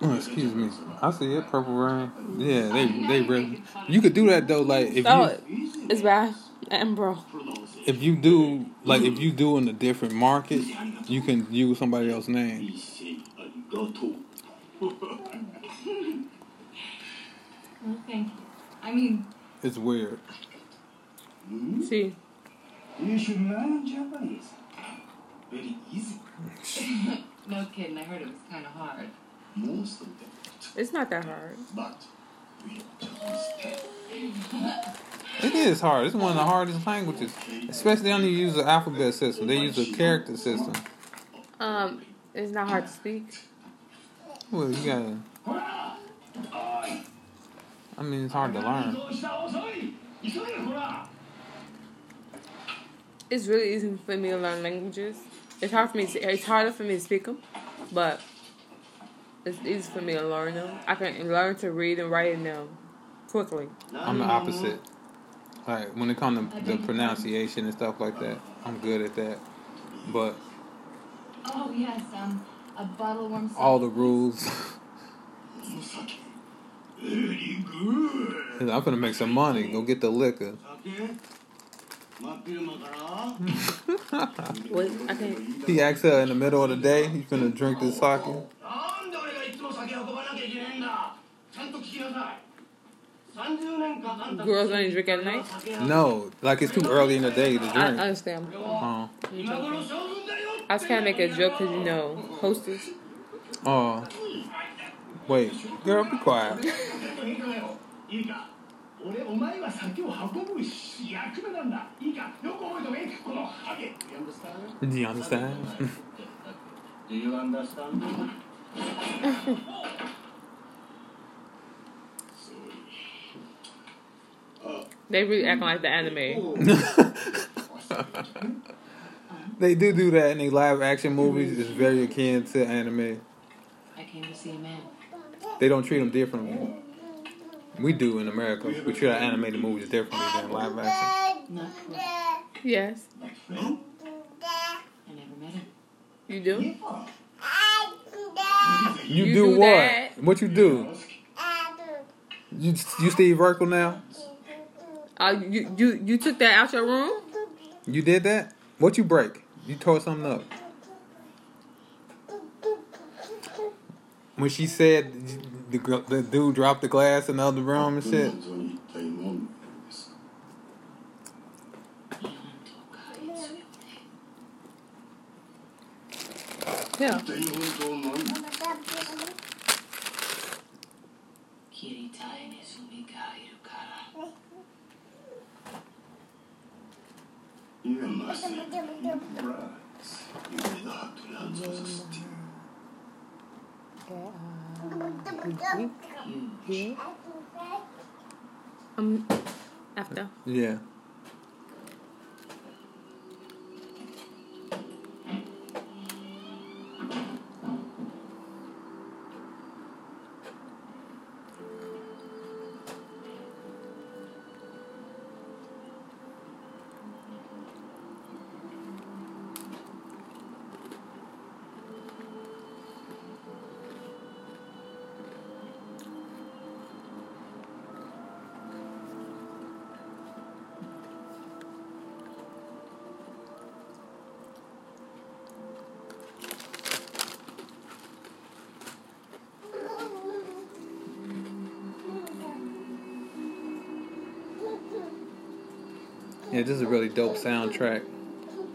Oh, excuse me. I see it, Purple Rain. Yeah, they they really. You could do that though, like if Oh, you it's bad. And bro. if you do like if you do in a different market, you can use somebody else's name. いいせありがとう。 Well, thank you. I mean, It's weird. Hmm? See. You should learn Japanese. Very easy. no kidding, I heard it was kind of hard. Most of them. It's not that hard. But we. It is hard. It's one of the hardest languages, especially they only use the alphabet system. They use a character system. Um, it's not hard to speak. Well, you gotta. I mean, it's hard to learn it's really easy for me to learn languages. It's hard for me. To, it's harder for me to speak them, but it's easy for me to learn them. I can learn to read and write them quickly. I'm the opposite. Like when it comes to the pronunciation and stuff like that, I'm good at that. But oh yes, um, a bottle worm. All the rules. I'm gonna make some money. Go get the liquor. Okay. I can't. He asked her in the middle of the day, he's gonna drink this sake. Girls only drink at night? No, like it's too early in the day to drink. I understand. Uh-huh. I was trying to make a joke because you know, hostess. Oh. Wait, girl, be quiet. いいか俺お前は酒を運ぶ役目なんだいいかよく覚えておけこのハゲ You understand? Do you understand? Do you understand? They really acting like the anime. they do do that in the live action movies. It's very akin to anime. I came to see a man. They don't treat them differently. We do in America. We treat our animated movies differently than live action. Not correct. Yes. I never met him. You do? You, You do, do what? that. What you do? You you Steve Urkel now? Uh, you you you took that out your room? You did that? What you break? You tore something up. When she said the the dude dropped the glass in the other room and shit. This is a really dope soundtrack.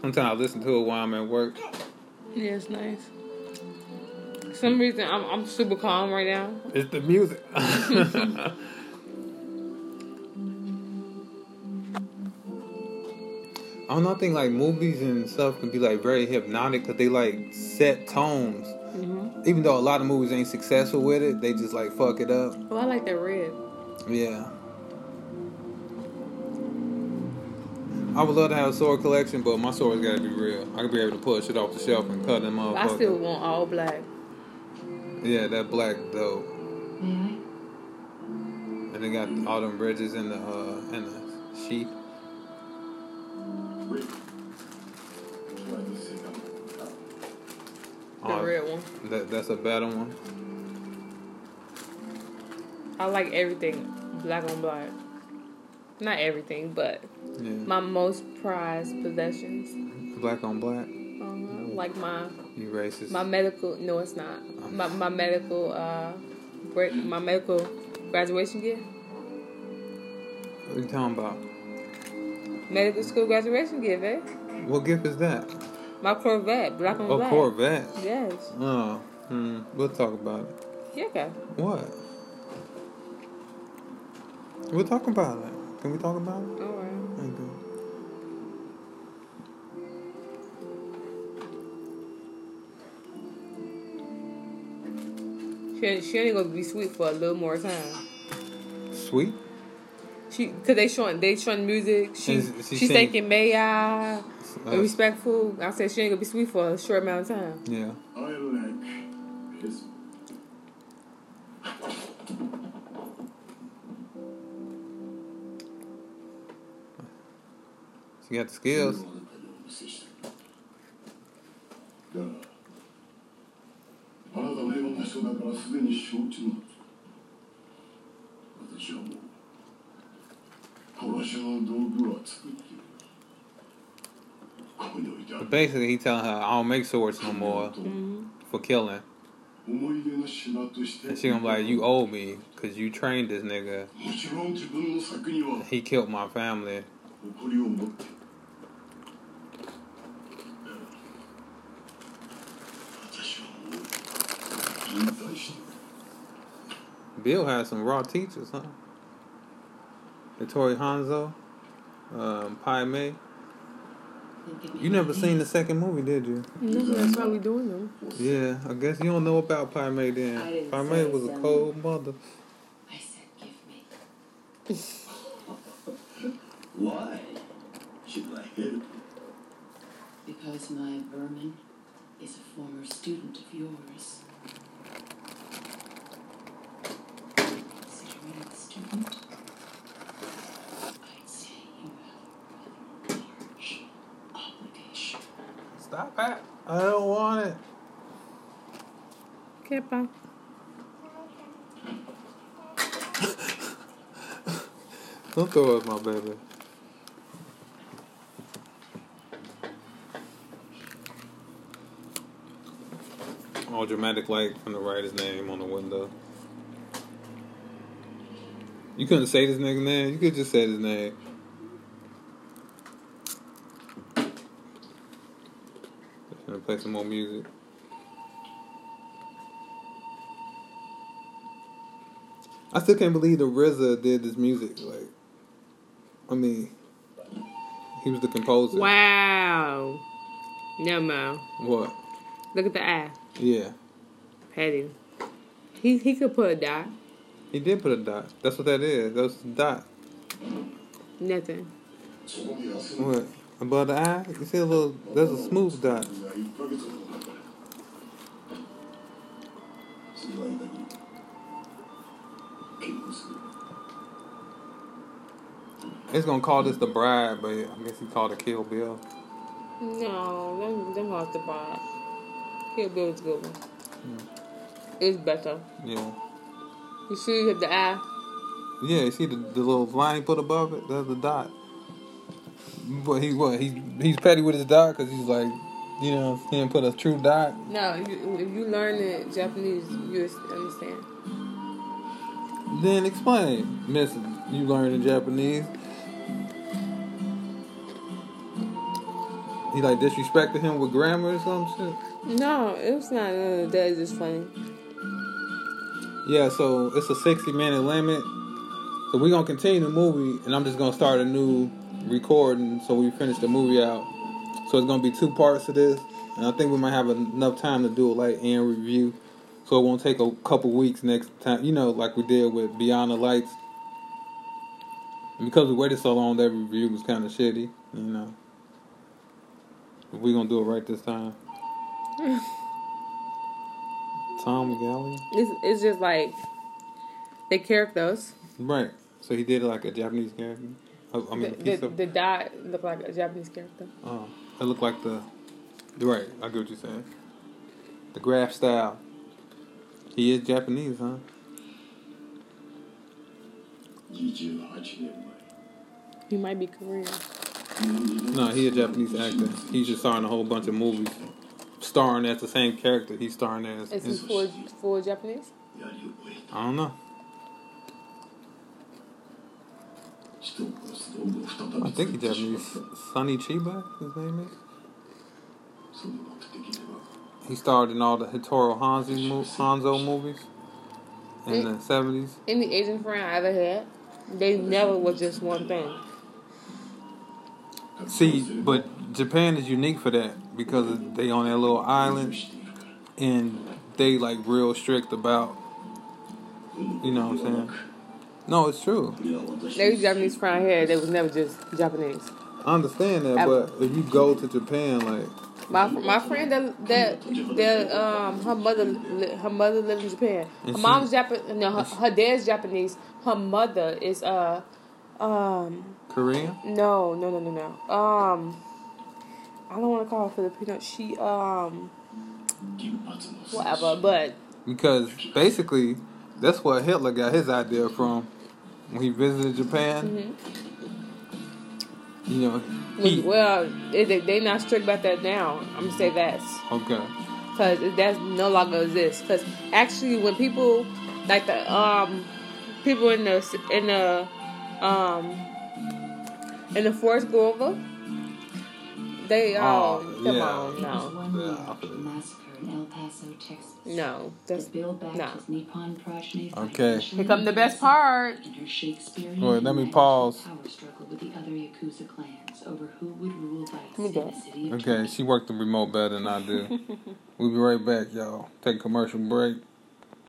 Sometimes I listen to it while I'm at work. Yeah, it's nice. For some reason, I'm I'm super calm right now. It's the music. I don't know. I think like movies and stuff can be like very hypnotic because they like set tones. Mm-hmm. Even though a lot of movies ain't successful with it, they just like fuck it up. Oh, I like that red. Yeah. I would love to have a sword collection, but my sword's gotta be real. I could be able to pull shit off the shelf and cut them up. I still want all black. Yeah, that black though. I? And they got all them bridges in the uh in the sheet. The red one. That that's a better one. I like everything black on black. Not everything, but Yeah. my most prized possessions. Black on black. Uh, like my You racist. my medical. No, it's not. My my medical. Uh, gra- my medical graduation gift. what are you talking about? Medical school graduation gift, eh? What gift is that? My Corvette, black on Oh, black. Corvette. Yes. Oh, hmm. We'll talk about it. Yeah. Okay. What? We'll talk about it. Can we talk about it? All right. Thank you. She she ain't gonna be sweet for a little more time. Sweet. She cause they showing they showing music. She Is- she she's sing- thinking may I Uh, respectful. I said she ain't gonna be sweet for a short amount of time. yeah. I like this You got the skills. But basically, he telling her, "I don't make swords no more mm-hmm. for killing." And she gonna be like, you owe me, cause you trained this nigga. He killed my family. Bill had some raw teachers, huh? Hattori Hanzo, um, Pai Mei. You never seen the second movie, did you? No, that's why we doing them. Yeah, I guess you don't know about Pai Mei I then. Pai Mei was a cold mother. I said, give me. Why? Should I help? Because my vermin is a former student of yours. Considering a student, I'd say you have a rather large Stop it. I don't want it. Okay, bye. Don't throw up my baby. All dramatic light from the writer's name on the window. You couldn't say this nigga name. You could just say his name. Gonna play some more music. I still can't believe the RZA did this music. Like, I mean, he was the composer. Wow. No, Mo. What? Look at the eye. Yeah, Petty. He he could put a dot. He did put a dot. That's what that is. That's a dot. Nothing. What? Above the eye? You see a little? that's a smooth dot. It's gonna call this the bride, but I guess he called it Kill Bill. No, them them hard to buy. Kill Bill was a good one. Hmm. It's better. Yeah. You see the eye? Yeah, you see the, the little line he put above it? That's the dot. But he what? He he's petty with his dot because he's like, you know, he didn't put a true dot. No, if you, if you learn the Japanese, you understand. Then explain, Miss. You learned in Japanese. He like disrespected him with grammar or some shit. No, it was not none of that. It's just funny. Yeah, so it's a sixty minute limit. So we're gonna continue the movie, and I'm just gonna start a new recording so we finish the movie out. So it's gonna be two parts of this, and I think we might have enough time to do it like and review. So it won't take a couple weeks next time, you know, like we did with Beyond the Lights. And because we waited so long, that review was kind of shitty, you know. But we gonna do it right this time. Tom McGalley. It's it's just like they the characters. Right. So he did like a Japanese character. I, I mean, The, piece the, of. the dot looked like a Japanese character. Oh, it looked like the. Right. I get what you're saying. The graph style. He is Japanese, huh? He might be Korean. No, he a Japanese actor. He's just starring a whole bunch of movies, starring as the same character he's starring as. Is he full, full Japanese? I don't know. I think he's Japanese. Sonny Chiba, his name is. He starred in all the Hattori Hanzo, Hanzo movies in it, the seventies. Any Asian friend I ever had, they never was just one thing. See, but Japan is unique for that because they on their little island and they like real strict about you know what I'm saying. No, it's true. They was Japanese crown hair. They was never just Japanese. I understand that, but if you go to Japan, like my my friend that that, that um her mother her mother lived in Japan. Her she, mom's Japanese. No, her, her, dad's Japanese. Her mother is uh um Korean. No, no, no, no, no. Um, I don't want to call her Filipino. She um whatever, but because basically that's what Hitler got his idea from when he visited Japan. Mm-hmm. You know, he, well, they they not strict about that now. I'm gonna say that. Okay. Because that's no longer exists. Because actually, when people like the um people in the in the um in the forest go over they um Oh, come yeah. on It no one week Yeah. after the massacre in El Paso, Texas. no that's that Bill backed no. his Nippon progeny by Okay. pushing Here come the best part. In her Wait, let me pause. With the other Yakuza clans over who would rule Let Vice me in the city Okay, she worked the remote better than I do. we'll be right back, y'all. Take a commercial break.